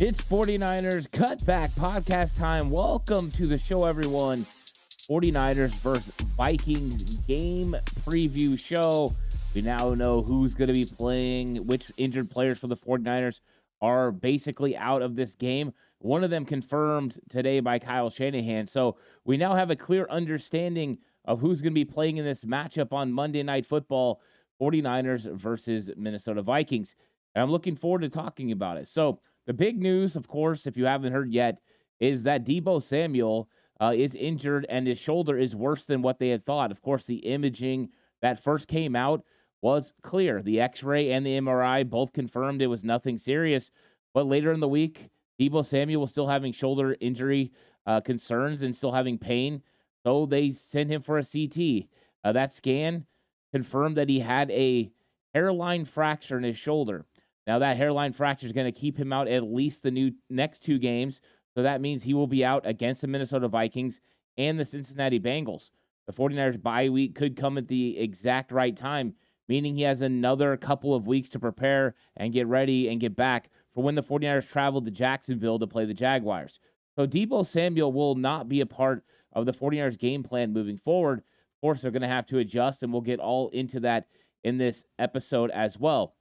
It's 49ers Cutback Podcast time. Welcome to the show, everyone. 49ers versus Vikings game preview show. We now know who's going to be playing, which injured players for the 49ers are basically out of this game. One of them confirmed today by Kyle Shanahan. So we now have a clear understanding of who's going to be playing in this matchup on Monday Night Football 49ers versus Minnesota Vikings. And I'm looking forward to talking about it. So, the big news, of course, if you haven't heard yet, is that Deebo Samuel uh, is injured and his shoulder is worse than what they had thought. Of course, the imaging that first came out was clear. The x ray and the MRI both confirmed it was nothing serious. But later in the week, Deebo Samuel was still having shoulder injury uh, concerns and still having pain. So they sent him for a CT. Uh, that scan confirmed that he had a hairline fracture in his shoulder. Now that hairline fracture is going to keep him out at least the new next two games. So that means he will be out against the Minnesota Vikings and the Cincinnati Bengals. The 49ers bye week could come at the exact right time, meaning he has another couple of weeks to prepare and get ready and get back for when the 49ers travel to Jacksonville to play the Jaguars. So Deebo Samuel will not be a part of the 49ers game plan moving forward. Of course, they're going to have to adjust, and we'll get all into that in this episode as well.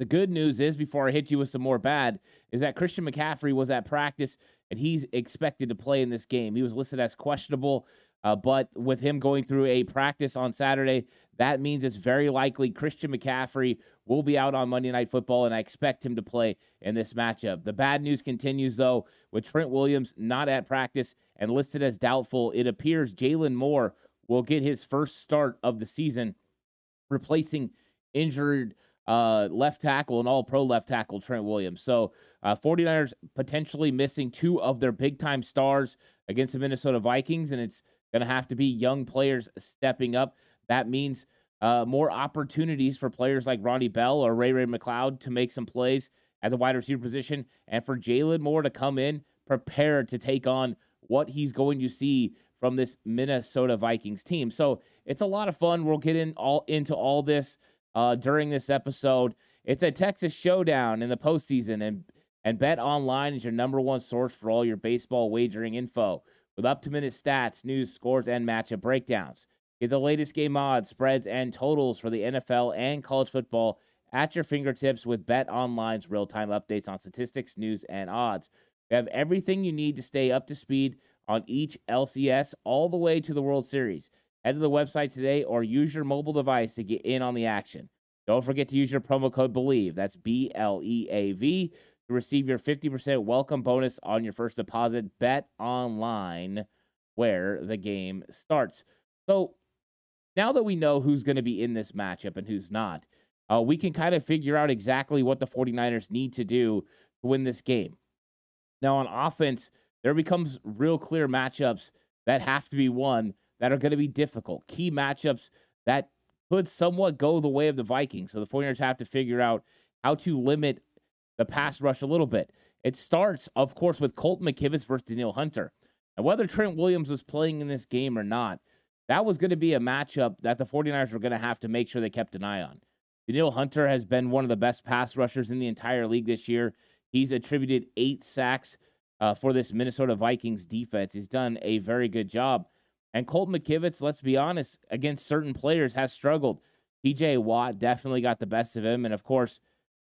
The good news is, before I hit you with some more bad, is that Christian McCaffrey was at practice and he's expected to play in this game. He was listed as questionable, uh, but with him going through a practice on Saturday, that means it's very likely Christian McCaffrey will be out on Monday Night Football, and I expect him to play in this matchup. The bad news continues, though, with Trent Williams not at practice and listed as doubtful. It appears Jaylon Moore will get his first start of the season, replacing injured uh, left tackle and all pro left tackle Trent Williams. So, uh, 49ers potentially missing two of their big time stars against the Minnesota Vikings, and it's going to have to be young players stepping up. That means uh, more opportunities for players like Ronnie Bell or Ray Ray McCloud to make some plays at the wide receiver position, and for Jaylon Moore to come in prepared to take on what he's going to see from this Minnesota Vikings team. So it's a lot of fun. We'll get in all into all this uh, during this episode. It's a Texas showdown in the postseason, and and Bet Online is your number one source for all your baseball wagering info with up to minute stats, news, scores, and matchup breakdowns. Get the latest game odds, spreads, and totals for the NFL and college football at your fingertips with Bet Online's real time updates on statistics, news, and odds. We have everything you need to stay up to speed on each LCS all the way to the World Series. Head to the website today or use your mobile device to get in on the action. Don't forget to use your promo code BLEAV, that's B L E A V to receive your 50% welcome bonus on your first deposit. Bet online where the game starts. So now that we know who's going to be in this matchup and who's not, uh, we can kind of figure out exactly what the 49ers need to do to win this game. Now, on offense, there becomes real clear matchups that have to be won that are going to be difficult. Key matchups that could somewhat go the way of the Vikings. So the 49ers have to figure out how to limit the pass rush a little bit. It starts, of course, with Colton McKivitz versus Danielle Hunter. And whether Trent Williams was playing in this game or not, that was going to be a matchup that the 49ers were going to have to make sure they kept an eye on. Danielle Hunter has been one of the best pass rushers in the entire league this year. He's attributed eight sacks uh, for this Minnesota Vikings defense. He's done a very good job. And Colt McKivitz, let's be honest, against certain players has struggled. TJ Watt definitely got the best of him. And of course,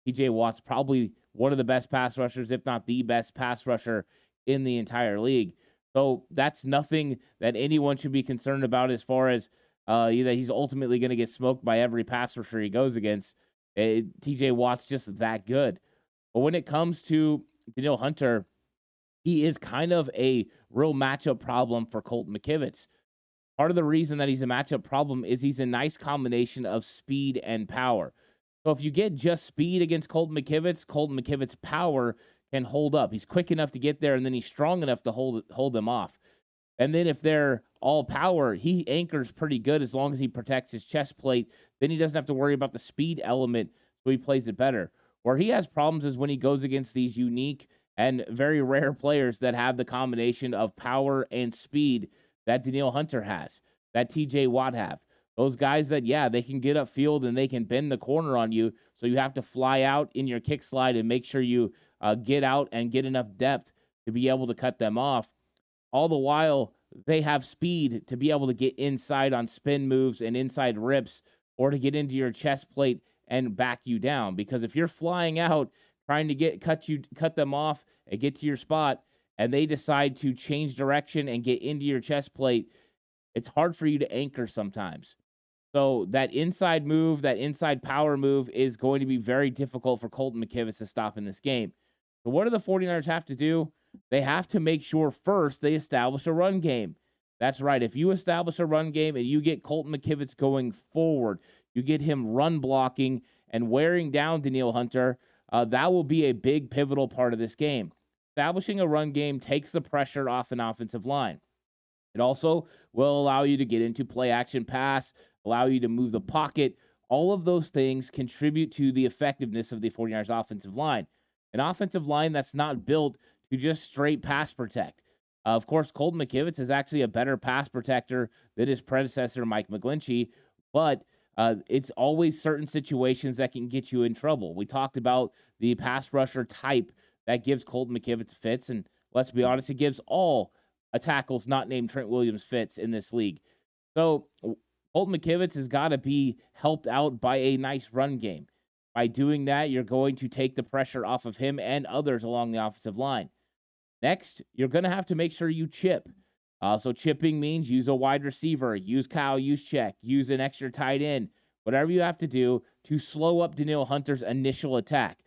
TJ Watt's probably one of the best pass rushers, if not the best pass rusher in the entire league. So that's nothing that anyone should be concerned about as far as uh, that he's ultimately going to get smoked by every pass rusher he goes against. It, eh, TJ Watt's just that good. But when it comes to Danielle Hunter, he is kind of a real matchup problem for Colton McKivitz. Part of the reason that he's a matchup problem is he's a nice combination of speed and power. So if you get just speed against Colton McKivitz, Colton McKivitz's power can hold up. He's quick enough to get there, and then he's strong enough to hold hold them off. And then if they're all power, he anchors pretty good as long as he protects his chest plate. Then he doesn't have to worry about the speed element, so he plays it better. Where he has problems is when he goes against these unique and very rare players that have the combination of power and speed that Danielle Hunter has, that TJ Watt have. Those guys that, yeah, they can get upfield and they can bend the corner on you. So you have to fly out in your kick slide and make sure you uh, get out and get enough depth to be able to cut them off. All the while, they have speed to be able to get inside on spin moves and inside rips or to get into your chest plate and back you down. Because if you're flying out trying to get cut you cut them off and get to your spot, and they decide to change direction and get into your chest plate, it's hard for you to anchor sometimes. So that inside move, that inside power move is going to be very difficult for Colton McKivitz to stop in this game. So what do the 49ers have to do? They have to make sure first they establish a run game. That's right. If you establish a run game and you get Colton McKivitz going forward, you get him run blocking and wearing down Danielle Hunter, uh, that will be a big pivotal part of this game. Establishing a run game takes the pressure off an offensive line. It also will allow you to get into play action pass, allow you to move the pocket. All of those things contribute to the effectiveness of the 49ers offensive line. An offensive line that's not built to just straight pass protect. Uh, of course, Colton McKivitz is actually a better pass protector than his predecessor, Mike McGlinchey, but uh, it's always certain situations that can get you in trouble. We talked about the pass rusher type that gives Colton McKivitz fits, and let's be honest, it gives all tackles not named Trent Williams fits in this league. So Colton McKivitz has got to be helped out by a nice run game. By doing that, you're going to take the pressure off of him and others along the offensive line. Next, you're going to have to make sure you chip. Uh, so chipping means use a wide receiver, use Kyle Juszczyk, use an extra tight end, whatever you have to do to slow up Danielle Hunter's initial attack.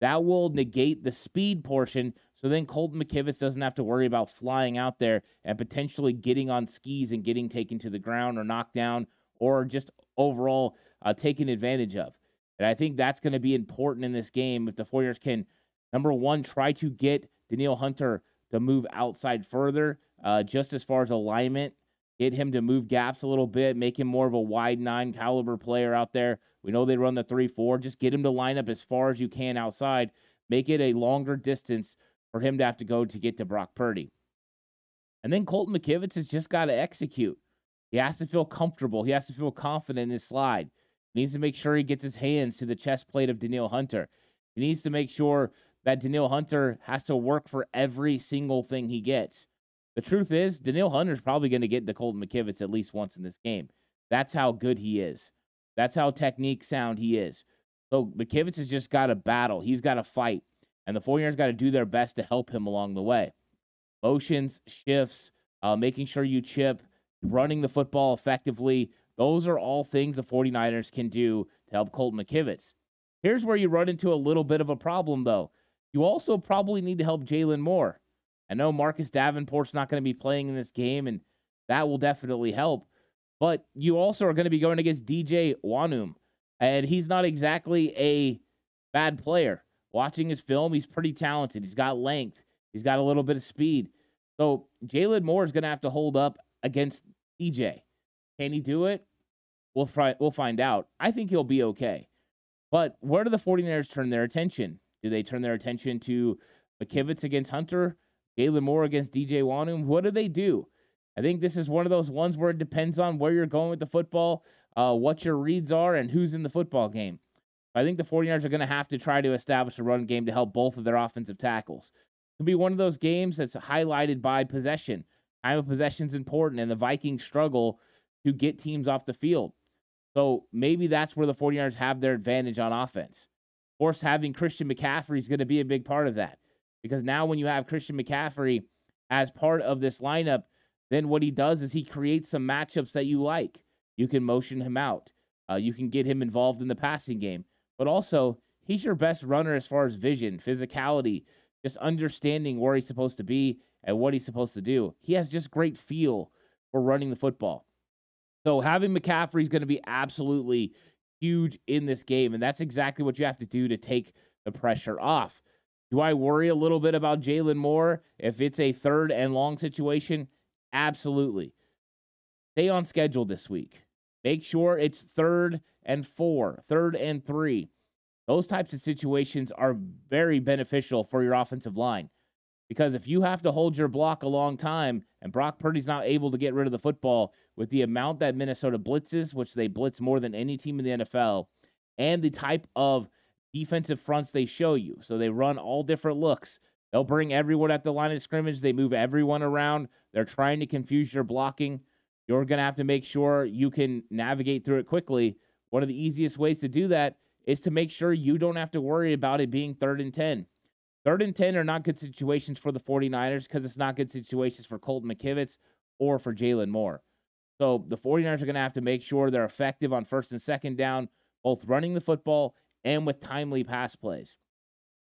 That will negate the speed portion. So then Colton McKivitz doesn't have to worry about flying out there and potentially getting on skis and getting taken to the ground or knocked down or just overall uh, taken advantage of. And I think that's going to be important in this game if the Warriors can, number one, try to get Danielle Hunter to move outside further, uh, just as far as alignment, get him to move gaps a little bit, make him more of a wide nine caliber player out there. We know they run the three four. Just get him to line up as far as you can outside. Make it a longer distance for him to have to go to get to Brock Purdy. And then Colton McKivitz has just got to execute. He has to feel comfortable. He has to feel confident in his slide. He needs to make sure he gets his hands to the chest plate of Danielle Hunter. He needs to make sure that Danielle Hunter has to work for every single thing he gets. The truth is, Danielle Hunter's probably going to get to Colton McKivitz at least once in this game. That's how good he is. That's how technique sound he is. So McKivitz has just got to battle. He's got to fight. And the 49ers got to do their best to help him along the way. Motions, shifts, uh, making sure you chip, running the football effectively. Those are all things the 49ers can do to help Colton McKivitz. Here's where you run into a little bit of a problem, though. You also probably need to help Jaylon Moore. I know Marcus Davenport's not going to be playing in this game, and that will definitely help. But you also are going to be going against DJ Wonnum, and he's not exactly a bad player. Watching his film, he's pretty talented. He's got length, he's got a little bit of speed. So Jaylon Moore is going to have to hold up against DJ. Can he do it? We'll, fi- we'll find out. I think he'll be okay. But where do the 49ers turn their attention? Do they turn their attention to McKivitz against Hunter, Jaylon Moore against DJ Wonnum. What do they do? I think this is one of those ones where it depends on where you're going with the football, uh, what your reads are, and who's in the football game. I think the 49ers are going to have to try to establish a run game to help both of their offensive tackles. It'll be one of those games that's highlighted by possession. Time of possession is important, and the Vikings struggle to get teams off the field. So maybe that's where the 49ers have their advantage on offense Of course, having Christian McCaffrey is going to be a big part of that because now when you have Christian McCaffrey as part of this lineup, then what he does is he creates some matchups that you like. You can motion him out. Uh, you can get him involved in the passing game, but also he's your best runner as far as vision, physicality, just understanding where he's supposed to be and what he's supposed to do. He has just great feel for running the football. So having McCaffrey is going to be absolutely huge in this game. And that's exactly what you have to do to take the pressure off. Do I worry a little bit about Jaylon Moore if it's a third and long situation? Absolutely. Stay on schedule this week. Make sure it's third and four, third and three. Those types of situations are very beneficial for your offensive line. Because if you have to hold your block a long time and Brock Purdy's not able to get rid of the football with the amount that Minnesota blitzes, which they blitz more than any team in the NFL, and the type of defensive fronts they show you. So they run all different looks. They'll bring everyone at the line of scrimmage. They move everyone around. They're trying to confuse your blocking. You're going to have to make sure you can navigate through it quickly. One of the easiest ways to do that is to make sure you don't have to worry about it being third and 10. Third and 10 are not good situations for the 49ers because it's not good situations for Colton McKivitz or for Jaylon Moore. So the 49ers are going to have to make sure they're effective on first and second down, both running the football and with timely pass plays.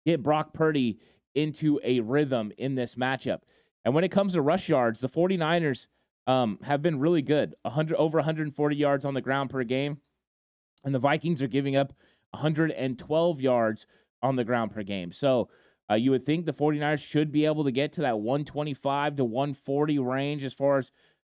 Get Brock Purdy into a rhythm in this matchup. And when it comes to rush yards, the 49ers um, have been really good 100, over 140 yards on the ground per game. And the Vikings are giving up 112 yards on the ground per game. So uh, you would think the 49ers should be able to get to that 125 to 140 range as far as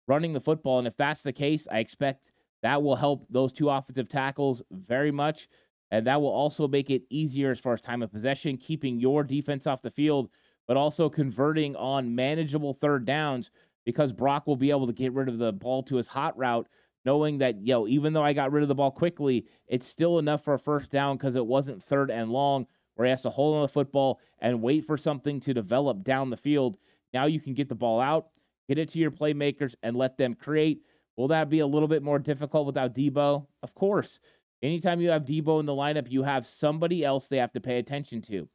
running the football. And if that's the case, I expect that will help those two offensive tackles very much. And that will also make it easier as far as time of possession, keeping your defense off the field, but also converting on manageable third downs because Brock will be able to get rid of the ball to his hot route, knowing that, yo, even though I got rid of the ball quickly, it's still enough for a first down because it wasn't third and long where he has to hold on the football and wait for something to develop down the field. Now you can get the ball out, get it to your playmakers, and let them create. Will that be a little bit more difficult without Deebo? Of course. Anytime you have Deebo in the lineup, you have somebody else they have to pay attention to.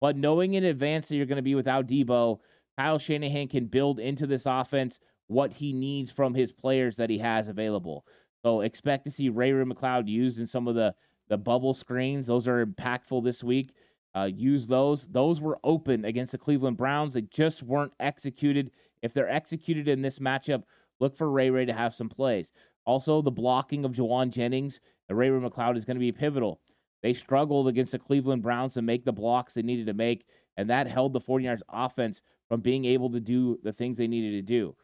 But knowing in advance that you're going to be without Deebo, Kyle Shanahan can build into this offense what he needs from his players that he has available. So expect to see Ray Ray McCloud used in some of the the bubble screens. Those are impactful this week. Uh, use those. Those were open against the Cleveland Browns. They just weren't executed. If they're executed in this matchup, look for Ray Ray to have some plays. Also, the blocking of Jauan Jennings and Ray McCloud is going to be pivotal. They struggled against the Cleveland Browns to make the blocks they needed to make, and that held the 49ers offense from being able to do the things they needed to do.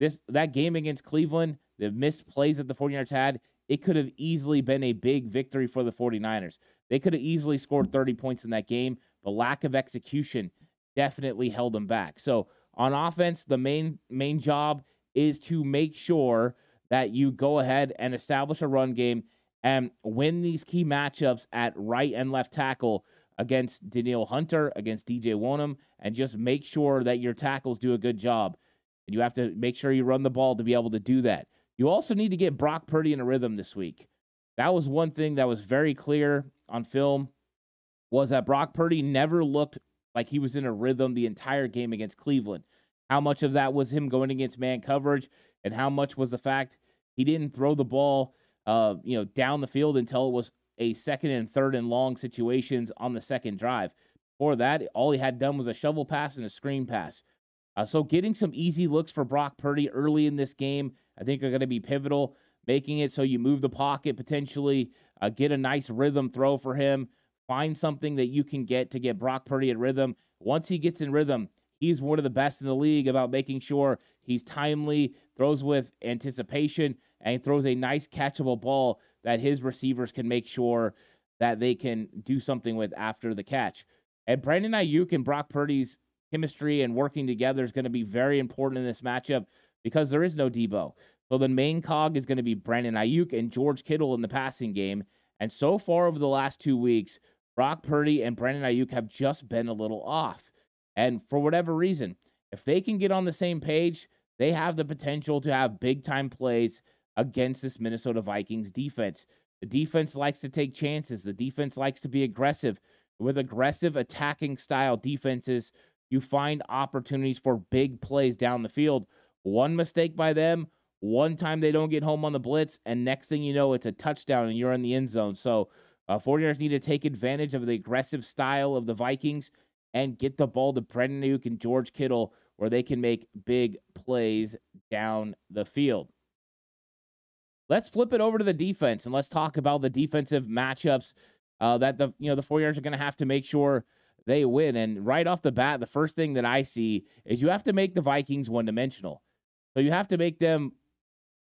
This that game against Cleveland, the missed plays that the 49ers had, it could have easily been a big victory for the 49ers. They could have easily scored 30 points in that game, but lack of execution definitely held them back. So on offense, the main main job is to make sure that you go ahead and establish a run game and win these key matchups at right and left tackle against Danielle Hunter, against DJ Wonnum, and just make sure that your tackles do a good job. And you have to make sure you run the ball to be able to do that. You also need to get Brock Purdy in a rhythm this week. That was one thing that was very clear on film was that Brock Purdy never looked like he was in a rhythm the entire game against Cleveland. How much of that was him going against man coverage, and how much was the fact he didn't throw the ball, uh, you know, down the field until it was a second and third and long situations on the second drive. Before that, all he had done was a shovel pass and a screen pass. Uh, so getting some easy looks for Brock Purdy early in this game, I think, are going to be pivotal. Making it so you move the pocket potentially, uh, get a nice rhythm throw for him. Find something that you can get to get Brock Purdy in rhythm. Once he gets in rhythm, he's one of the best in the league about making sure he's timely, throws with anticipation, and he throws a nice catchable ball that his receivers can make sure that they can do something with after the catch. And Brandon Aiyuk and Brock Purdy's chemistry and working together is going to be very important in this matchup because there is no Deebo. So the main cog is going to be Brandon Aiyuk and George Kittle in the passing game. And so far over the last two weeks, Brock Purdy and Brandon Aiyuk have just been a little off. And for whatever reason, if they can get on the same page, they have the potential to have big time plays against this Minnesota Vikings defense. The defense likes to take chances. The defense likes to be aggressive. With aggressive attacking style defenses, you find opportunities for big plays down the field. One mistake by them, one time they don't get home on the blitz, and next thing you know, it's a touchdown and you're in the end zone. So, uh, 49ers need to take advantage of the aggressive style of the Vikings and get the ball to Brandon Aiyuk and George Kittle where they can make big plays down the field. Let's flip it over to the defense and let's talk about the defensive matchups uh, that the you know the 49ers are going to have to make sure they win. And right off the bat, the first thing that I see is you have to make the Vikings one dimensional. So you have to make them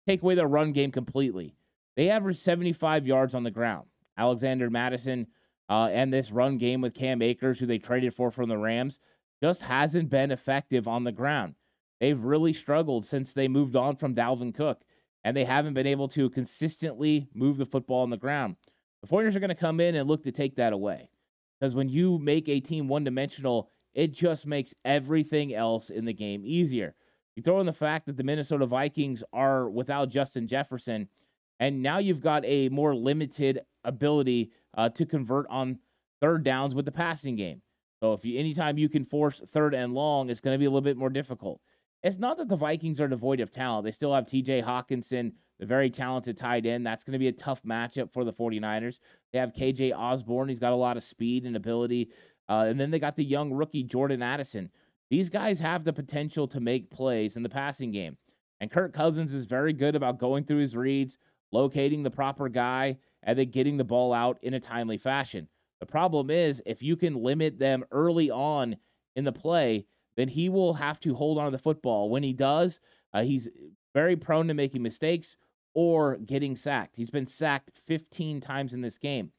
take away their run game completely. They average 75 yards on the ground. Alexander Mattison uh, and this run game with Cam Akers, who they traded for from the Rams, just hasn't been effective on the ground. They've really struggled since they moved on from Dalvin Cook, and they haven't been able to consistently move the football on the ground. The 49ers are going to come in and look to take that away. Because when you make a team one dimensional, it just makes everything else in the game easier. You throw in the fact that the Minnesota Vikings are without Justin Jefferson, and now you've got a more limited ability uh, to convert on third downs with the passing game. So if you anytime you can force third and long, it's going to be a little bit more difficult. It's not that the Vikings are devoid of talent. They still have TJ Hockenson, the very talented tight end. That's going to be a tough matchup for the 49ers. They have KJ Osborne. He's got a lot of speed and ability. Uh, and then they got the young rookie Jordan Addison. These guys have the potential to make plays in the passing game. And Kirk Cousins is very good about going through his reads, locating the proper guy, and then getting the ball out in a timely fashion. The problem is if you can limit them early on in the play, then he will have to hold on to the football. When he does, uh, he's very prone to making mistakes or getting sacked. He's been sacked 15 times in this game.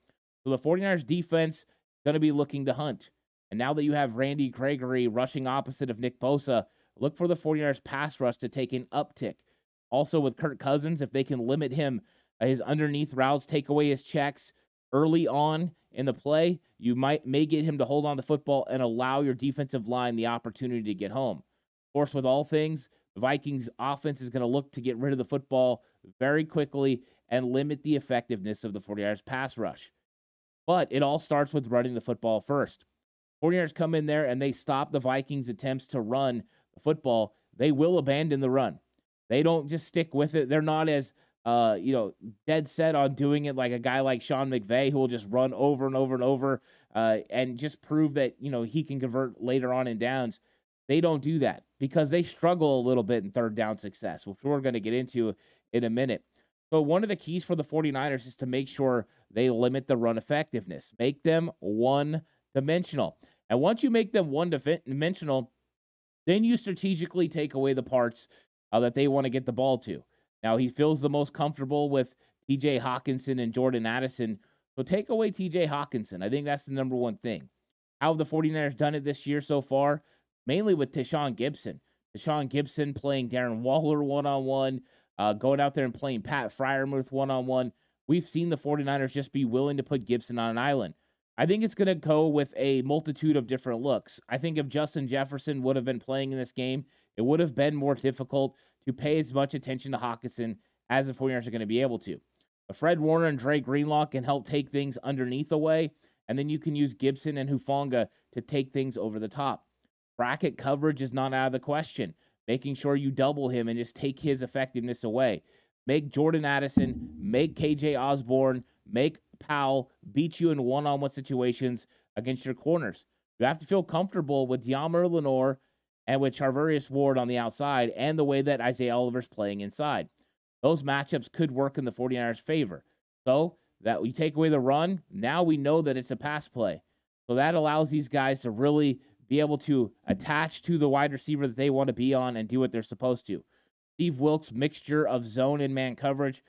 So the 49ers defense going to be looking to hunt. And now that you have Randy Gregory rushing opposite of Nick Bosa, look for the 49ers pass rush to take an uptick. Also with Kirk Cousins, if they can limit him, uh, his underneath routes, take away his checks early on in the play, you might may get him to hold on the football and allow your defensive line the opportunity to get home. Of course, with all things, the Vikings offense is going to look to get rid of the football very quickly and limit the effectiveness of the 49ers pass rush. But it all starts with running the football first. 49ers come in there and they stop the Vikings' attempts to run the football. They will abandon the run. They don't just stick with it. They're not as uh, you know, dead set on doing it like a guy like Sean McVay who will just run over and over and over uh, and just prove that, you know, he can convert later on in downs. They don't do that because they struggle a little bit in third down success, which we're going to get into in a minute. So, one of the keys for the 49ers is to make sure they limit the run effectiveness, make them one dimensional. And once you make them one dimensional, then you strategically take away the parts uh, that they want to get the ball to. Now he feels the most comfortable with TJ Hockenson and Jordan Addison. So take away TJ Hockenson. I think that's the number one thing. How have the 49ers done it this year so far? Mainly with Tashaun Gipson. Tashaun Gipson playing Darren Waller one on one, going out there and playing Pat Freiermuth one on one. We've seen the 49ers just be willing to put Gipson on an island. I think it's going to go with a multitude of different looks. I think if Justin Jefferson would have been playing in this game, it would have been more difficult to pay as much attention to Hockenson as the 49ers are going to be able to. But Fred Warner and Dre Greenlaw can help take things underneath away, and then you can use Gipson and Hufanga to take things over the top. Bracket coverage is not out of the question. Making sure you double him and just take his effectiveness away. Make Jordan Addison, make KJ Osborne, make Powell beat you in one on one situations against your corners. You have to feel comfortable with Yammer Lenoir and with Charvarius Ward on the outside and the way that Isaiah Oliver's playing inside. Those matchups could work in the 49ers' favor. So that we take away the run, now we know that it's a pass play. So that allows these guys to really be able to attach to the wide receiver that they want to be on and do what they're supposed to. Steve Wilks' mixture of zone and man coverage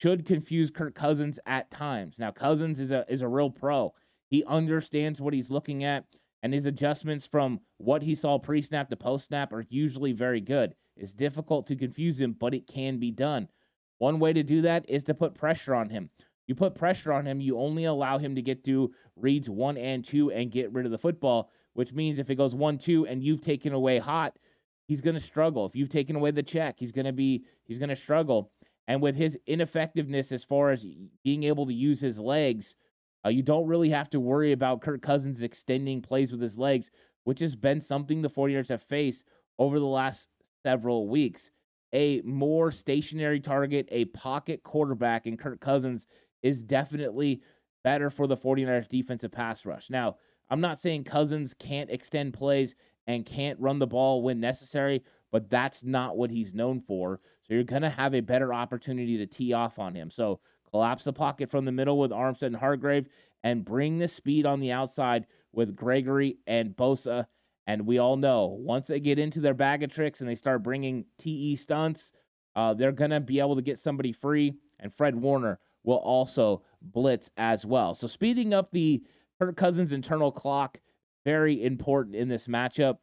should confuse Kirk Cousins at times. Now, Cousins is a is a real pro. He understands what he's looking at and his adjustments from what he saw pre snap to post snap are usually very good. It's difficult to confuse him, but it can be done. One way to do that is to put pressure on him. You put pressure on him, you only allow him to get through reads one and two and get rid of the football, which means if it goes one, two, and you've taken away hot, he's going to struggle. If you've taken away the check, he's going to be, he's going to struggle. And with his ineffectiveness as far as being able to use his legs, uh, you don't really have to worry about Kirk Cousins extending plays with his legs, which has been something the 49ers have faced over the last several weeks. A more stationary target, a pocket quarterback in Kirk Cousins is definitely better for the 49ers defensive pass rush. Now, I'm not saying Cousins can't extend plays and can't run the ball when necessary, but that's not what he's known for. So you're going to have a better opportunity to tee off on him. So collapse the pocket from the middle with Armstead and Hargrave, and bring the speed on the outside with Gregory and Bosa And we all know once they get into their bag of tricks and they start bringing TE stunts, uh, they're going to be able to get somebody free. And Fred Warner will also blitz as well. So speeding up the Kirk Cousins internal clock, very important in this matchup.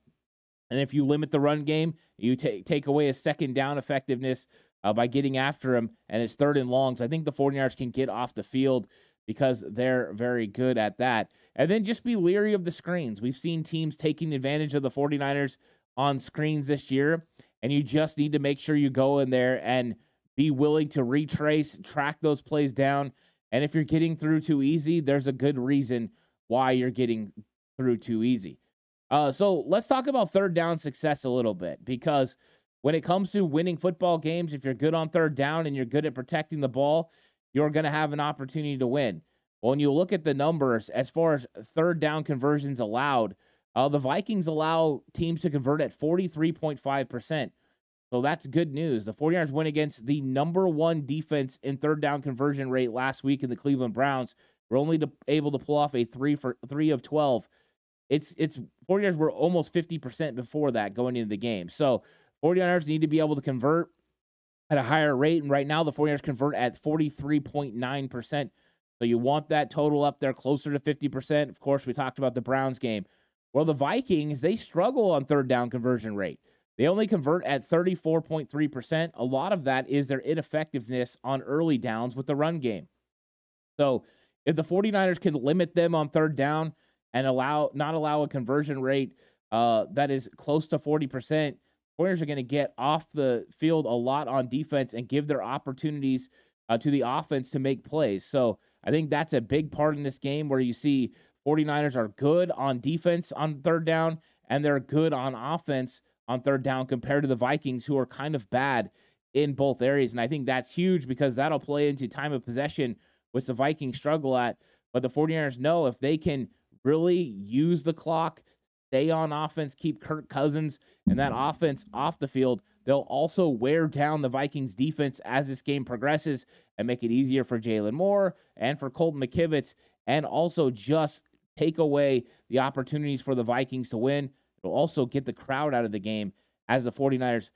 And if you limit the run game, you take take away a second down effectiveness uh, by getting after him, and it's third and longs. I think the 49ers can get off the field because they're very good at that. And then just be leery of the screens. We've seen teams taking advantage of the 49ers on screens this year, and you just need to make sure you go in there and be willing to retrace, track those plays down. And if you're getting through too easy, there's a good reason why you're getting through too easy. Uh, so let's talk about third down success a little bit because when it comes to winning football games, if you're good on third down and you're good at protecting the ball, you're going to have an opportunity to win. When you look at the numbers as far as third down conversions allowed, uh, the Vikings allow teams to convert at 43.5%. So that's good news. The 49ers went against the number one defense in third down conversion rate last week in the Cleveland Browns. We're only to, able to pull off a three for three of 12. It's it's 49ers were almost 50% before that going into the game. So 49ers need to be able to convert at a higher rate. And right now, the 49ers convert at 43.9%. So you want that total up there closer to 50%. Of course, we talked about the Browns game. Well, the Vikings, they struggle on third down conversion rate. They only convert at 34.3%. A lot of that is their ineffectiveness on early downs with the run game. So if the 49ers can limit them on third down and allow not allow a conversion rate uh, that is close to 40%, Warriors are going to get off the field a lot on defense and give their opportunities uh, to the offense to make plays. So I think that's a big part in this game where you see 49ers are good on defense on third down and they're good on offense on third down compared to the Vikings, who are kind of bad in both areas. And I think that's huge because that'll play into time of possession, which the Vikings struggle at. But the 49ers know if they can really use the clock, stay on offense, keep Kirk Cousins and that offense off the field, they'll also wear down the Vikings defense as this game progresses and make it easier for Jaylon Moore and for Colton McKivitz, and also just take away the opportunities for the Vikings to win. It'll also get the crowd out of the game as the 49ers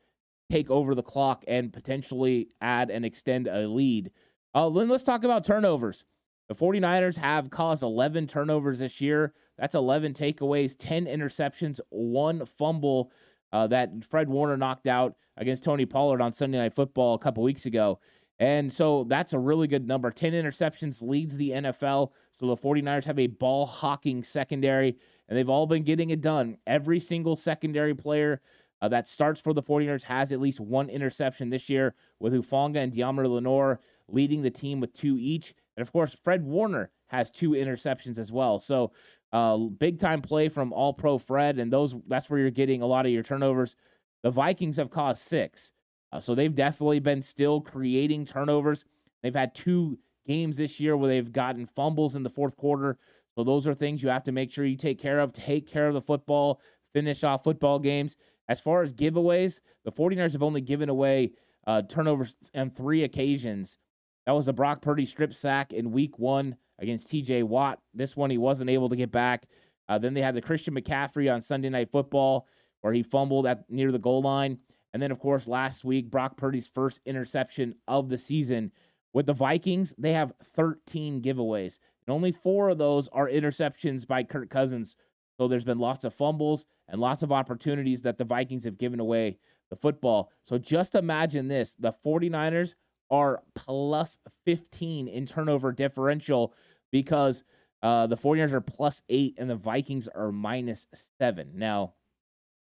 take over the clock and potentially add and extend a lead. Uh, then let's talk about turnovers. The 49ers have caused 11 turnovers this year. That's 11 takeaways, 10 interceptions, one fumble uh, that Fred Warner knocked out against Tony Pollard on Sunday Night Football a couple weeks ago. And so that's a really good number. 10 interceptions leads the NFL. So the 49ers have a ball hawking secondary, and they've all been getting it done. Every single secondary player uh, that starts for the 49ers has at least one interception this year, with Hufanga and Deommodore Lenoir leading the team with two each. And of course, Fred Warner has two interceptions as well. So uh, big time play from All Pro Fred, and those that's where you're getting a lot of your turnovers. The Vikings have caused six, uh, so they've definitely been still creating turnovers. They've had two games this year where they've gotten fumbles in the fourth quarter. So those are things you have to make sure you take care of. Take care of the football, finish off football games. As far as giveaways, the 49ers have only given away uh, turnovers on three occasions that was the Brock Purdy strip sack in week one against TJ Watt. This one he wasn't able to get back. Uh, then they had the Christian McCaffrey on Sunday Night Football where he fumbled at near the goal line. And then, of course, last week, Brock Purdy's first interception of the season. With the Vikings, they have 13 giveaways, and only four of those are interceptions by Kirk Cousins. So there's been lots of fumbles and lots of opportunities that the Vikings have given away the football. So just imagine this the 49ers are plus 15 in turnover differential because uh, the 49ers are plus eight and the Vikings are minus seven. Now,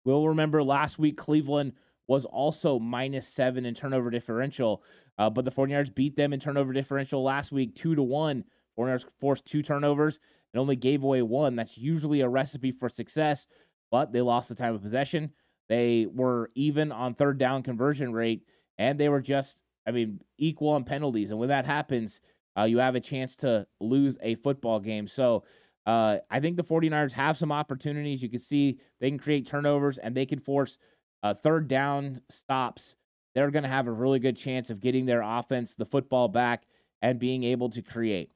we'll remember last week Cleveland was also minus seven in turnover differential, uh, but the 49ers beat them in turnover differential last week two to one. 49ers forced two turnovers and only gave away one. That's usually a recipe for success, but they lost the time of possession. They were even on third down conversion rate, and they were just I mean, equal on penalties. And when that happens, uh, you have a chance to lose a football game. So uh, I think the 49ers have some opportunities. You can see they can create turnovers and they can force uh, third down stops. They're going to have a really good chance of getting their offense the football back and being able to create.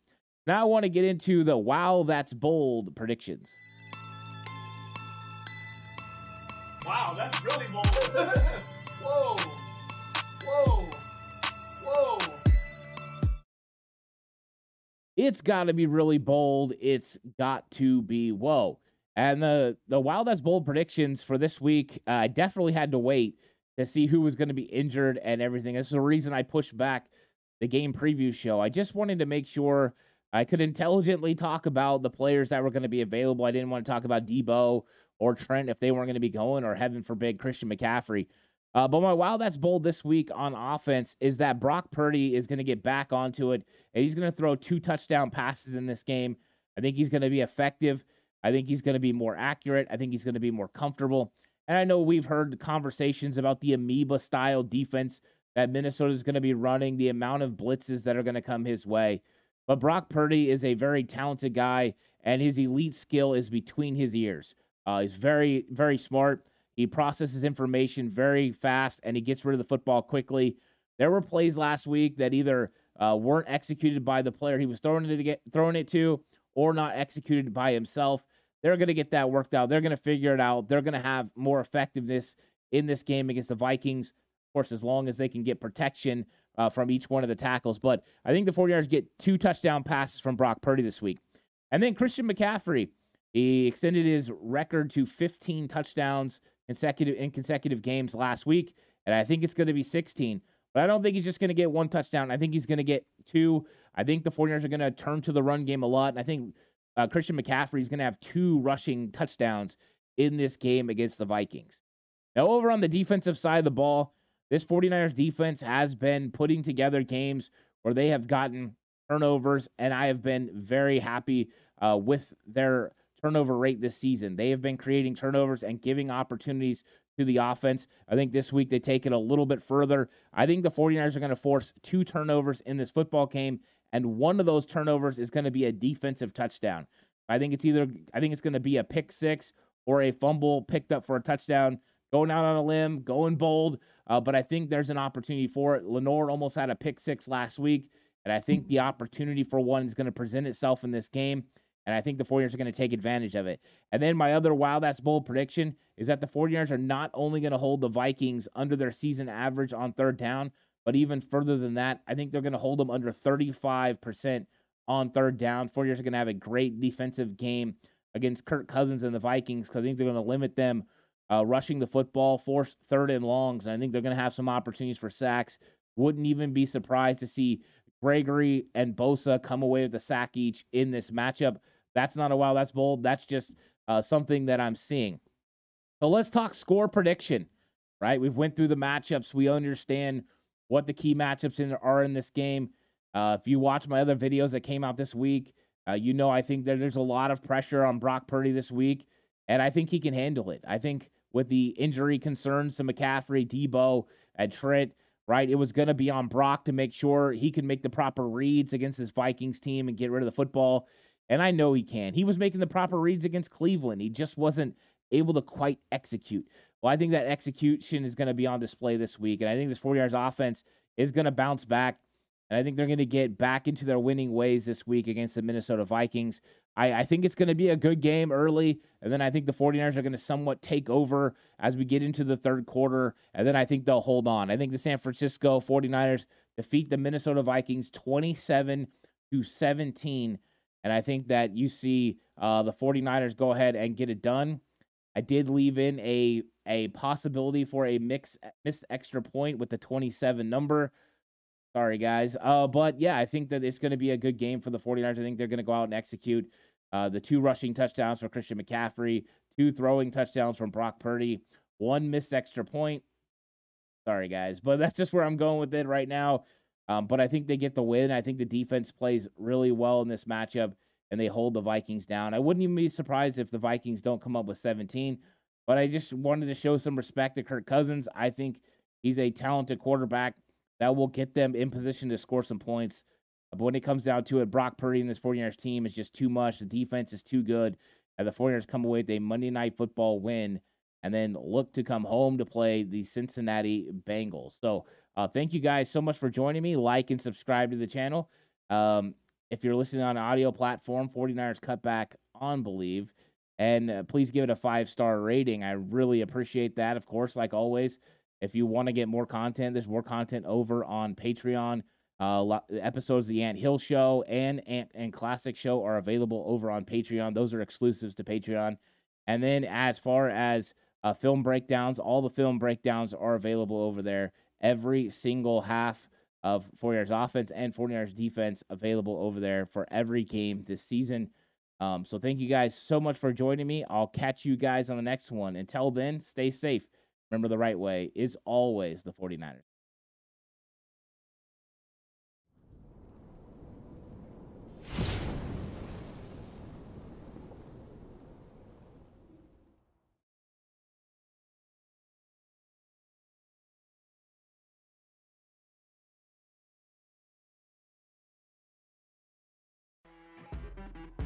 Now I want to get into the wow, that's bold predictions. Wow, that's really bold. Whoa. It's got to be really bold. It's got to be whoa. And the the wild that's bold predictions for this week, uh, I definitely had to wait to see who was going to be injured and everything. This is the reason I pushed back the game preview show. I just wanted to make sure I could intelligently talk about the players that were going to be available. I didn't want to talk about Deebo or Trent if they weren't going to be going, or heaven forbid, Christian McCaffrey. Uh, but my wow that's bold this week on offense is that Brock Purdy is going to get back onto it, and he's going to throw two touchdown passes in this game. I think he's going to be effective. I think he's going to be more accurate. I think he's going to be more comfortable. And I know we've heard conversations about the amoeba style defense that Minnesota is going to be running, the amount of blitzes that are going to come his way. But Brock Purdy is a very talented guy, and his elite skill is between his ears. Uh, he's very, very smart. He processes information very fast, and he gets rid of the football quickly. There were plays last week that either uh, weren't executed by the player he was throwing it to get, throwing it to, or not executed by himself. They're going to get that worked out. They're going to figure it out. They're going to have more effectiveness in this game against the Vikings. Of course, as long as they can get protection uh, from each one of the tackles. But I think the 49ers get two touchdown passes from Brock Purdy this week. And then Christian McCaffrey, he extended his record to 15 touchdowns consecutive in consecutive games last week, and I think it's going to be 16. But I don't think he's just going to get one touchdown. I think he's going to get two. I think the 49ers are going to turn to the run game a lot, and I think uh, Christian McCaffrey is going to have two rushing touchdowns in this game against the Vikings. Now, over on the defensive side of the ball, this 49ers defense has been putting together games where they have gotten turnovers, and I have been very happy uh, with their turnover rate this season. They have been creating turnovers and giving opportunities to the offense. I think this week they take it a little bit further. I think the 49ers are going to force two turnovers in this football game, and one of those turnovers is going to be a defensive touchdown. I think it's either I think it's going to be a pick six or a fumble picked up for a touchdown. Going out on a limb, going bold, uh, but I think there's an opportunity for it. Lenoir almost had a pick six last week, and I think the opportunity for one is going to present itself in this game. And I think the 49ers are going to take advantage of it. And then my other wild that's bold prediction is that the 49ers are not only going to hold the Vikings under their season average on third down, but even further than that, I think they're going to hold them under 35% on third down. 49ers are going to have a great defensive game against Kirk Cousins and the Vikings because I think they're going to limit them uh, rushing the football, force third and longs. And I think they're going to have some opportunities for sacks. Wouldn't even be surprised to see Gregory and Bosa come away with a sack each in this matchup. That's not a wow, that's bold. That's just uh, something that I'm seeing. So let's talk score prediction, right? We've went through the matchups. We understand what the key matchups in, are in this game. Uh, if you watch my other videos that came out this week, uh, you know I think that there's a lot of pressure on Brock Purdy this week, and I think he can handle it. I think with the injury concerns to McCaffrey, Deebo, and Trent, right? It was going to be on Brock to make sure he can make the proper reads against this Vikings team and get rid of the football. And I know he can. He was making the proper reads against Cleveland. He just wasn't able to quite execute. Well, I think that execution is going to be on display this week. And I think this 49ers offense is going to bounce back. And I think they're going to get back into their winning ways this week against the Minnesota Vikings. I, I think it's going to be a good game early. And then I think the 49ers are going to somewhat take over as we get into the third quarter. And then I think they'll hold on. I think the San Francisco 49ers defeat the Minnesota Vikings 27 to 17 and I think that you see uh, the 49ers go ahead and get it done. I did leave in a a possibility for a mix missed extra point with the 27 number. Sorry, guys. Uh, but yeah, I think that it's going to be a good game for the 49ers. I think they're going to go out and execute uh, the two rushing touchdowns for Christian McCaffrey, two throwing touchdowns from Brock Purdy, one missed extra point. Sorry, guys. But that's just where I'm going with it right now. Um, but I think they get the win. I think the defense plays really well in this matchup and they hold the Vikings down. I wouldn't even be surprised if the Vikings don't come up with 17, but I just wanted to show some respect to Kirk Cousins. I think he's a talented quarterback that will get them in position to score some points. But when it comes down to it, Brock Purdy and this 49ers team is just too much. The defense is too good. And the 49ers come away with a Monday night football win and then look to come home to play the Cincinnati Bengals. So uh, thank you guys so much for joining me. Like and subscribe to the channel. Um, if you're listening on audio platform, 49ers Cutback on Bleav. And uh, please give it a five star rating. I really appreciate that. Of course, like always, if you want to get more content, there's more content over on Patreon. Uh, episodes of the Ant Hill Show and Ant and Classic Show are available over on Patreon. Those are exclusives to Patreon. And then as far as uh, film breakdowns, all the film breakdowns are available over there. Every single half of 49ers offense and 49ers defense available over there for every game this season. Um, so thank you guys so much for joining me. I'll catch you guys on the next one. Until then, stay safe. Remember the right way is always the 49ers.